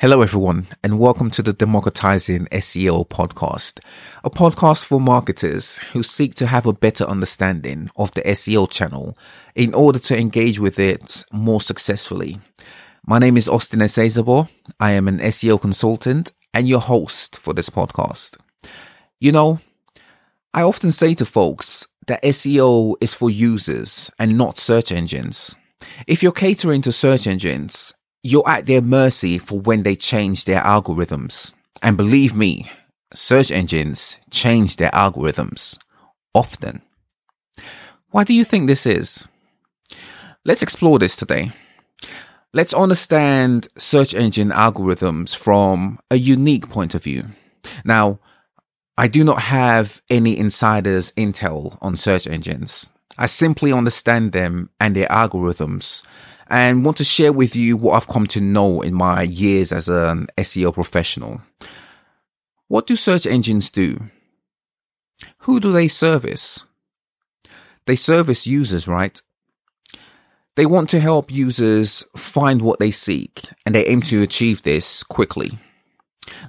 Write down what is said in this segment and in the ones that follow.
Hello, everyone, and welcome to the Democratizing SEO podcast, a podcast for marketers who seek to have a better understanding of the SEO channel in order to engage with it more successfully. My name is Austin Esezobor. I am an SEO consultant and your host for this podcast. You know, I often say to folks that SEO is for users and not search engines. If you're catering to search engines, you're at their mercy for when they change their algorithms. And believe me, search engines change their algorithms often. Why do you think this is? Let's explore this today. Let's understand search engine algorithms from a unique point of view. Now, I do not have any insider's intel on search engines. I simply understand them and their algorithms and want to share with you what I've come to know in my years as an um, SEO professional. What do search engines do? Who do they service? They service users, right? They want to help users find what they seek and they aim to achieve this quickly.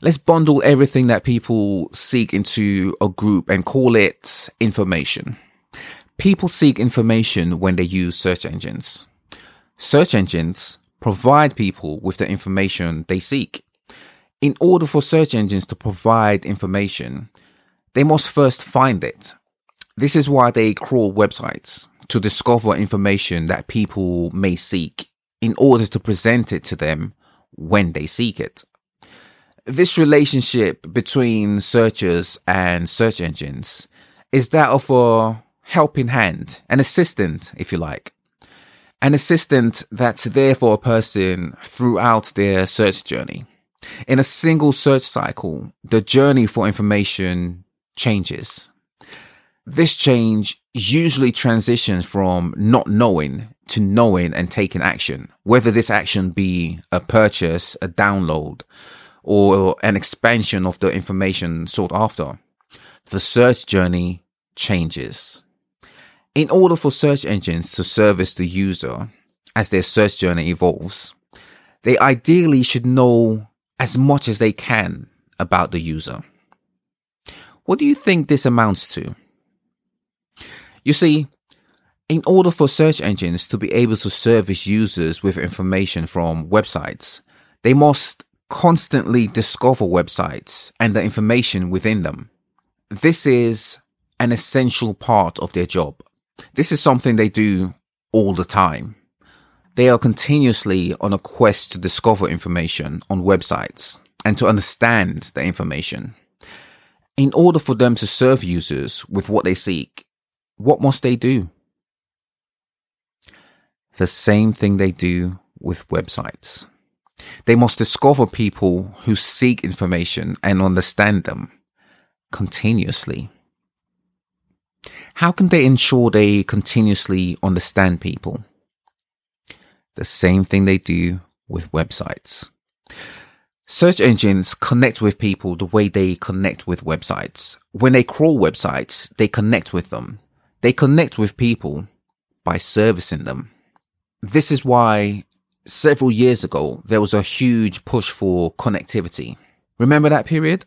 Let's bundle everything that people seek into a group and call it information. People seek information when they use search engines. Search engines provide people with the information they seek. In order for search engines to provide information, they must first find it. This is why they crawl websites to discover information that people may seek in order to present it to them when they seek it. This relationship between searchers and search engines is that of a helping hand, an assistant, if you like an assistant that's there for a person throughout their search journey. In a single search cycle, the journey for information changes. This change usually transitions from not knowing to knowing and taking action, whether this action be a purchase, a download, or an expansion of the information sought after. The search journey changes. In order for search engines to service the user as their search journey evolves, they ideally should know as much as they can about the user. What do you think this amounts to? You see, in order for search engines to be able to service users with information from websites, they must constantly discover websites and the information within them. This is an essential part of their job. This is something they do all the time. They are continuously on a quest to discover information on websites and to understand the information. In order for them to serve users with what they seek, what must they do? The same thing they do with websites. They must discover people who seek information and understand them continuously. How can they ensure they continuously understand people? The same thing they do with websites. Search engines connect with people the way they connect with websites. When they crawl websites, they connect with them. They connect with people by servicing them. This is why several years ago, there was a huge push for connectivity. Remember that period?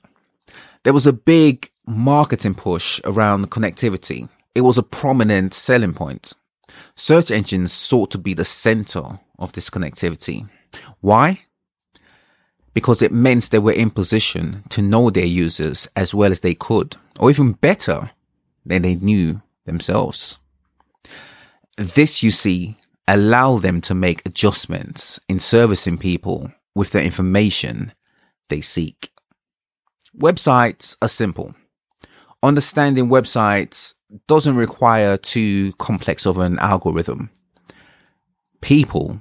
There was a big marketing push around connectivity. It was a prominent selling point. Search engines sought to be the center of this connectivity. Why? Because it meant they were in position to know their users as well as they could, or even better than they knew themselves. This, you see, allowed them to make adjustments in servicing people with the information they seek. Websites are simple. Understanding websites doesn't require too complex of an algorithm. People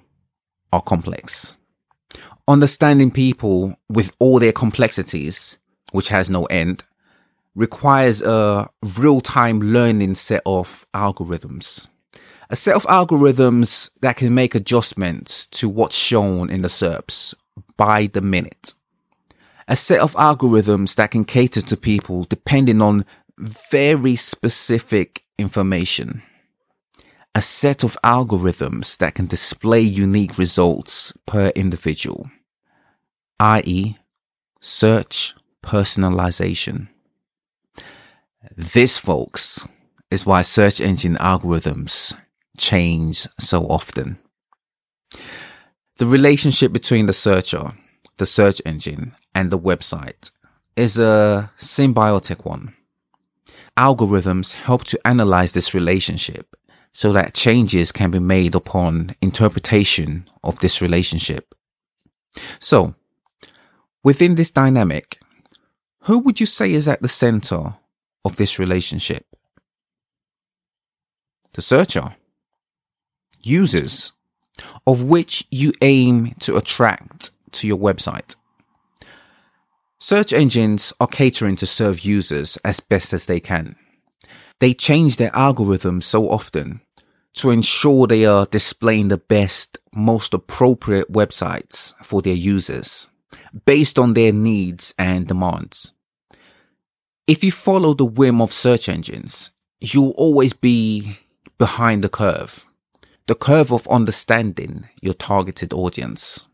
are complex. Understanding people with all their complexities, which has no end, requires a real time learning set of algorithms. A set of algorithms that can make adjustments to what's shown in the SERPs by the minute. A set of algorithms that can cater to people depending on very specific information. A set of algorithms that can display unique results per individual. i.e., search personalization. This, folks, is why search engine algorithms change so often. The relationship between the searcher, the search engine, and the website is a symbiotic one. Algorithms help to analyze this relationship so that changes can be made upon interpretation of this relationship. So, within this dynamic, who would you say is at the center of this relationship? The searcher, users, of which you aim to attract to your website. Search engines are catering to serve users as best as they can. They change their algorithms so often to ensure they are displaying the best, most appropriate websites for their users based on their needs and demands. If you follow the whim of search engines, you'll always be behind the curve, the curve of understanding your targeted audience.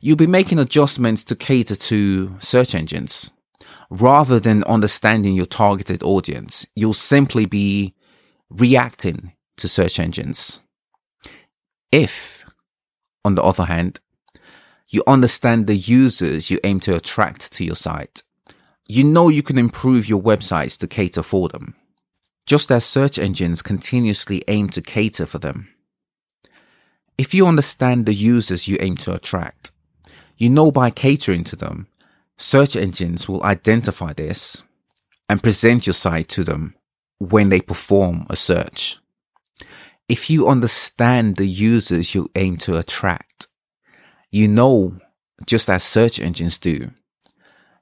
You'll be making adjustments to cater to search engines. Rather than understanding your targeted audience, you'll simply be reacting to search engines. If, on the other hand, you understand the users you aim to attract to your site, you know you can improve your websites to cater for them, just as search engines continuously aim to cater for them. If you understand the users you aim to attract, you know by catering to them, search engines will identify this and present your site to them when they perform a search. If you understand the users you aim to attract, you know, just as search engines do,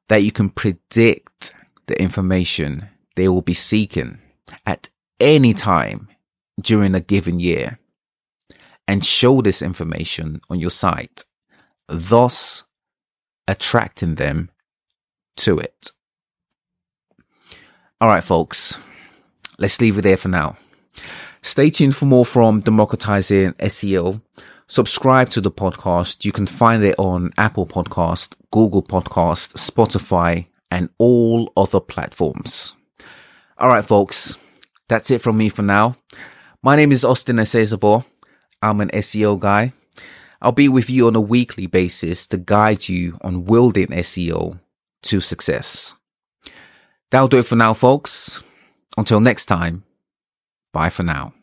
that you can predict the information they will be seeking at any time during a given year and show this information on your site, thus attracting them to it. All right, folks, let's leave it there for now. Stay tuned for more from Democratizing SEO. Subscribe to the podcast. You can find it on Apple Podcast, Google Podcast, Spotify, and all other platforms. All right, folks. That's it from me for now. My name is Austin Esezobor. I'm an SEO guy. I'll be with you on a weekly basis to guide you on wielding SEO to success. That'll do it for now, folks. Until next time, Bye for now.